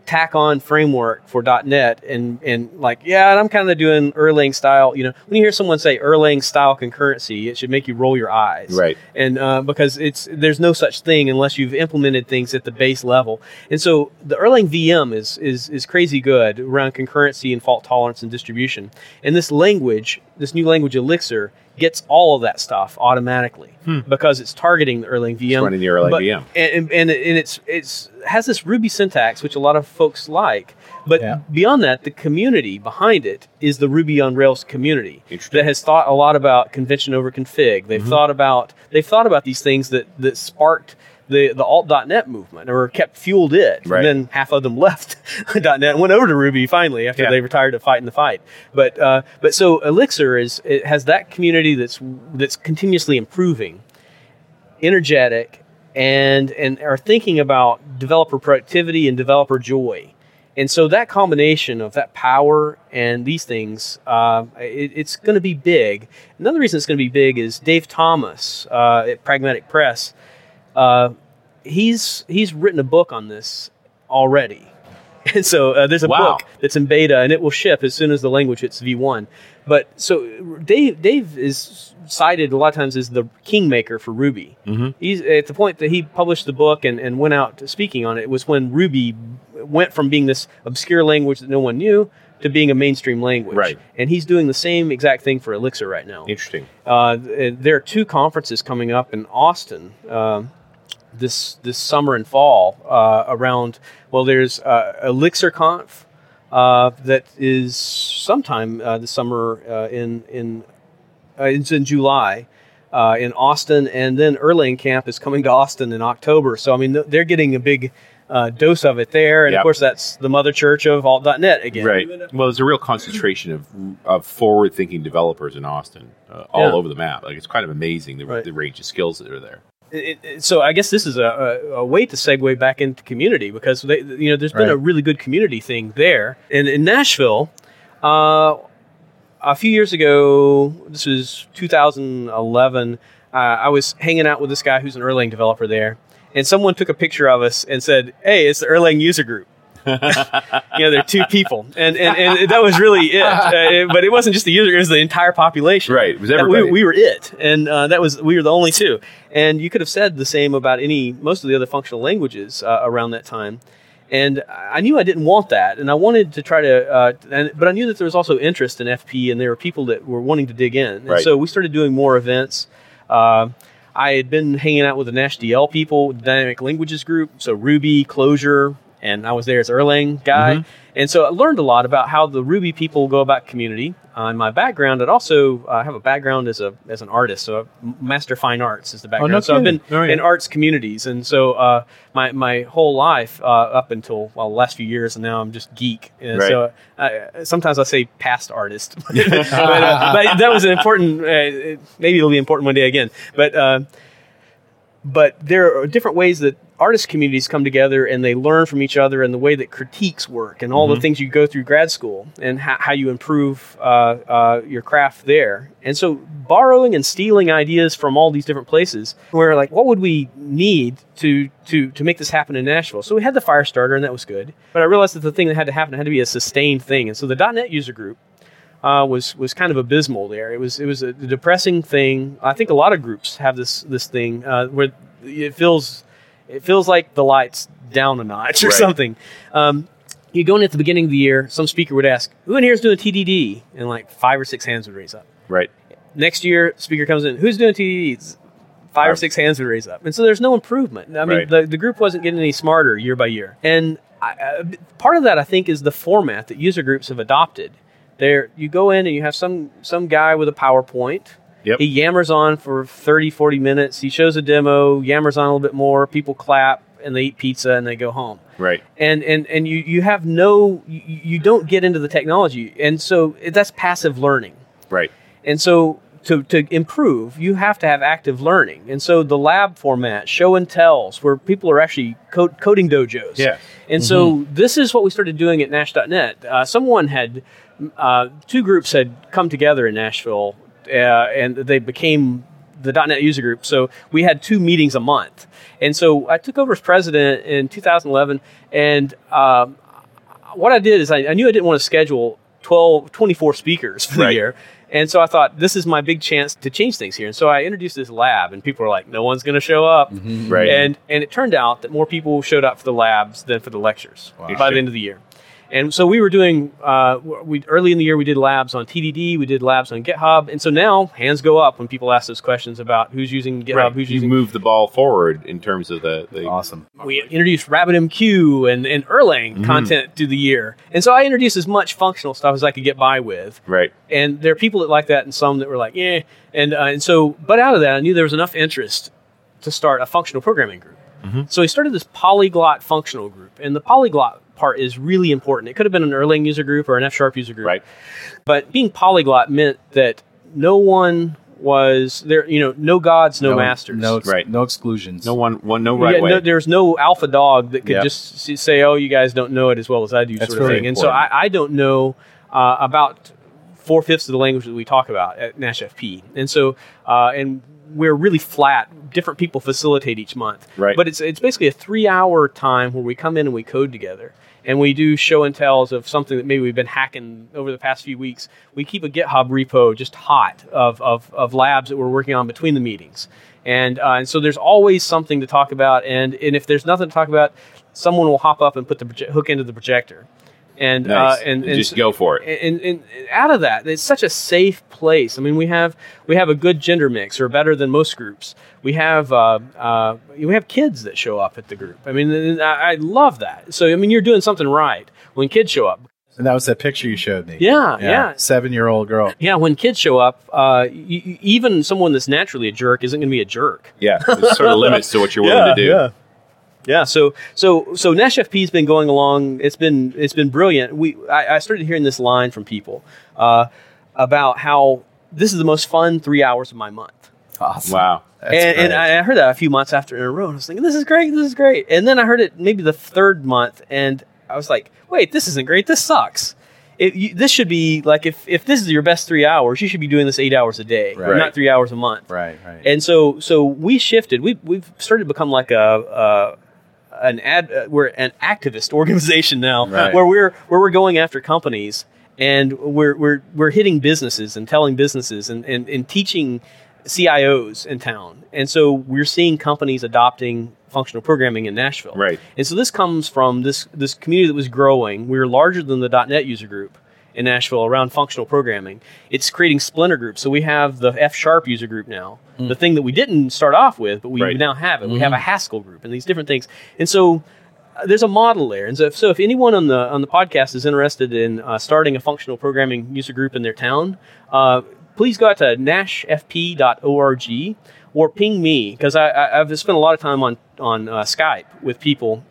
tack on framework for .NET and and like yeah, and I'm kind of doing Erlang style. You know, when you hear someone say Erlang style concurrency, it should make you roll your eyes, Right. And uh, because it's there's no such thing unless you've implemented things at the base level. And so the Erlang VM is is is crazy good around concurrency and fault tolerance and distribution. And this language, this new language Elixir, gets all of that stuff automatically because it's targeting the Erlang VM. running the Erlang But- VM. and, and, and it's it's has this Ruby syntax, which a lot of folks like. But Yeah. beyond that, the community behind it is the Ruby on Rails community that has thought a lot about convention over config. They've thought about they've thought about these things that that sparked the the alt.net movement or kept fueled it. Right. And then half of them left .net and went over to Ruby finally after Yeah. they retired to fight in the fight. But uh, but so Elixir is it has that community that's that's continuously improving energetic and and are thinking about developer productivity and developer joy. And so that combination of that power and these things, uh, it, it's going to be big. Another reason it's going to be big is Dave Thomas uh, at Pragmatic Press. Uh, he's he's written a book on this already. And so uh, there's a Wow. book that's in beta, and it will ship as soon as the language hits V1. But so Dave, Dave is cited a lot of times as the kingmaker for Ruby. Mhm. He's at the point that he published the book and, and went out speaking on it was when Ruby went from being this obscure language that no one knew to being a mainstream language. Right. And he's doing the same exact thing for Elixir right now. Interesting. Uh, there are two conferences coming up in Austin um, this this summer and fall uh, around. Well, there's uh, Elixir Conf uh, that is sometime uh, this summer uh, in in uh, it's in July. Uh, in Austin, and then Erlang Camp is coming to Austin in October. So I mean, they're getting a big uh, dose of it there, and Yep. of course that's the mother church of Alt.net again. Right. Well, there's a real concentration of, of forward-thinking developers in Austin, uh, all Yeah. over the map. Like it's kind of amazing the, Right. the range of skills that are there. It, it- so I guess this is a, a, a way to segue back into community because they, you know there's been Right. a really good community thing there. And in Nashville, uh, a few years ago, this was 2011. Uh, I was hanging out with this guy who's an Erlang developer there, and someone took a picture of us and said, "Hey, it's the Erlang user group." you know, they're two people, and and, and that was really it. Uh, but it wasn't just the user; it was the entire population. Right, it was everybody. We, we were it, and uh, that was we were the only two. And you could have said the same about any most of the other functional languages uh, around that time. And I knew I didn't want that, and I wanted to try to, uh, and, but I knew that there was also interest in FP, and there were people that were wanting to dig in. And Right. so we started doing more events. Uh, I had been hanging out with the NashDL people, Dynamic Languages group, so Ruby, Clojure, and I was there as Erlang guy. Mm-hmm. And so I learned a lot about how the Ruby people go about community. Uh, in my background, I'd also uh, have a background as a as an artist. So master fine arts is the background. no so I've been kidding. Oh, in arts communities, and so uh, my my whole life uh, up until well the last few years, and now I'm just geek. And Right. So uh, sometimes I say past artist, but, uh, but that was an important. Uh, maybe it'll be important one day again, but. Uh, but there are different ways that artist communities come together and they learn from each other and the way that critiques work and all the things you go through grad school and how, how you improve uh, uh, your craft there. And so borrowing and stealing ideas from all these different places, we're like, what would we need to to to make this happen in Nashville? So we had the Firestarter and that was good. But I realized that the thing that had to happen had to be a sustained thing. And so the .NET user group uh, was was kind of abysmal there. It was it was a depressing thing. I think a lot of groups have this this thing uh, where it feels it feels like the lights down a notch or Right. something. Um, you go in at the beginning of the year, some speaker would ask, "Who in here is doing TDD?" and like five or six hands would raise up. Right. Next year, speaker comes in, "Who's doing TDDs?" Five or six hands would raise up, and so there's no improvement. I mean, Right. the, the group wasn't getting any smarter year by year, and I, uh, part of that I think is the format that user groups have adopted. There, you go in and you have some some guy with a PowerPoint. Yep. He yammers on for 30, 40 minutes. He shows a demo, yammers on a little bit more. People clap and they eat pizza and they go home. Right. And and and you you have no you, you don't get into the technology, and so that's passive learning. Right. And so to, to improve, you have to have active learning. And so the lab format, show and tells, where people are actually co- coding dojos. Yeah. And so this is what we started doing at Nash.net. Uh, someone had uh, two groups had come together in Nashville, uh, and they became the .NET user group. So we had two meetings a month, and so I took over as president in 2011. And um, what I did is I, I, knew I didn't want to schedule 12, 24 speakers for right. the year. And so I thought this is my big chance to change things here. And so I introduced this lab, and people were like, "No one's going to show up." Mm-hmm. Right. And and it turned out that more people showed up for the labs than for the lectures wow. by the end of the year. And so we were doing, uh, we early in the year we did labs on TDD, we did labs on GitHub, and so now hands go up when people ask those questions about who's using GitHub, right. who's you using. move the ball forward in terms of the, the awesome. We introduced RabbitMQ and, and Erlang mm-hmm. content through the year, and so I introduced as much functional stuff as I could get by with. Right. And there are people that like that, and some that were like, yeah, and uh, and so, but out of that, I knew there was enough interest to start a functional programming group. Mm-hmm. So we started this polyglot functional group, and the polyglot part is really important. It could have been an Erlang user group or an F sharp user group. Right. But being polyglot meant that no one was there, you know, no gods, no, no masters. No, ex- right. no exclusions. No one, one no right yeah, way. No, there's no alpha dog that could yep. just say, oh, you guys don't know it as well as I do, That's sort of really thing. Important. And so I, I don't know uh, about four fifths of the language that we talk about at Nash FP. And so, uh, and we're really flat. Different people facilitate each month. Right. But it's it's basically a three hour time where we come in and we code together and we do show and tells of something that maybe we've been hacking over the past few weeks. We keep a GitHub repo just hot of, of, of labs that we're working on between the meetings. And, uh, and so there's always something to talk about. And, and if there's nothing to talk about, someone will hop up and put the proje- hook into the projector and nice. uh, and, and, just go for it. And, and, and, out of that, it's such a safe place. I mean, we have we have a good gender mix, or better than most groups. We have uh, uh, we have kids that show up at the group. I mean, I, I love that. So I mean, you're doing something right when kids show up. And that was that picture you showed me. Yeah, yeah. yeah. Seven year old girl. Yeah, when kids show up, uh, y- even someone that's naturally a jerk isn't going to be a jerk. Yeah, there's sort of limits to what you're willing yeah, to do. Yeah. Yeah, so so so Nash FP's been going along. It's been it's been brilliant. We I, I started hearing this line from people uh, about how this is the most fun three hours of my month. Awesome. Wow. and, and I heard that a few months after in a row. And I was thinking, this is great, this is great. And then I heard it maybe the third month, and I was like, wait, this isn't great. This sucks. It, you, this should be like if, if this is your best three hours, you should be doing this eight hours a day, right. not three hours a month. Right, right. And so so we shifted. We we've started to become like a, an ad uh, we're an activist organization now right. where we're where we're going after companies and we're we're we're hitting businesses and telling businesses and, and, and teaching CIOs in town. And so we're seeing companies adopting functional programming in Nashville. Right. And so this comes from this this community that was growing. We were larger than the .NET user group in Nashville around functional programming. It's creating splinter groups. So we have the F sharp user group now, mm. the thing that we didn't start off with, but we right. now have it. Mm-hmm. We have a Haskell group and these different things. And so uh, there's a model there. And so if, so if anyone on the on the podcast is interested in uh, starting a functional programming user group in their town, uh, please go out to nashfp.org or ping me because I, have spent a lot of time on on uh, Skype with people.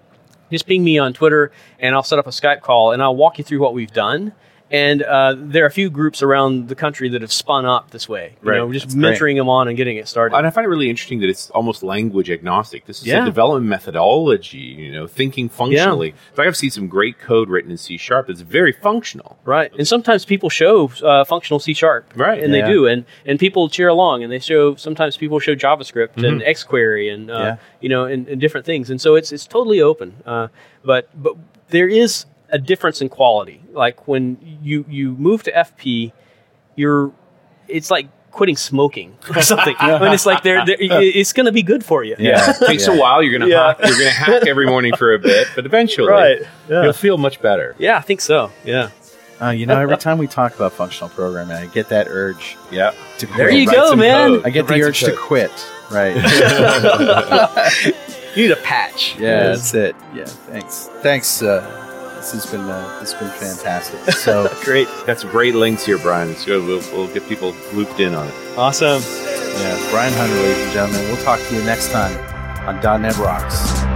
Just ping me on Twitter, and I'll set up a Skype call, and I'll walk you through what we've done. And uh, there are a few groups around the country that have spun up this way. You right. know, just That's mentoring great. them on and getting it started. And I find it really interesting that it's almost language agnostic. This is Yeah. a development methodology, you know, thinking functionally. In fact, I've seen some great code written in C sharp that's very functional. Right, and sometimes people show uh, functional C sharp, Right, and yeah. they do, and and people cheer along, and they show. Sometimes people show JavaScript and Mm-hmm. XQuery, and uh, Yeah. you know, and, and different things, and so it's it's totally open. Uh, but but there is a difference in quality. Like when you you move to FP, you're it's like quitting smoking or something. when it's like they're, they're it's going to be good for you. Yeah. It takes a while. You're gonna Yeah. hack, you're gonna hack every morning for a bit, but eventually Right. Yeah. you'll feel much better. Yeah, I think so. Yeah. Uh, you know, every time we talk about functional programming, I get that urge Yeah. to quit. There you go, man. code. I get the Write some urge to quit. Right. You need a patch. Yeah, that's it. Yeah, thanks. Thanks. Uh, this has been uh, this has been fantastic. So Great. Got some great links here, Bryan. It's good. We'll, we'll get people looped in on it. Awesome. yeah, Bryan Hunter, ladies and gentlemen. We'll talk to you next time on .NET Rocks.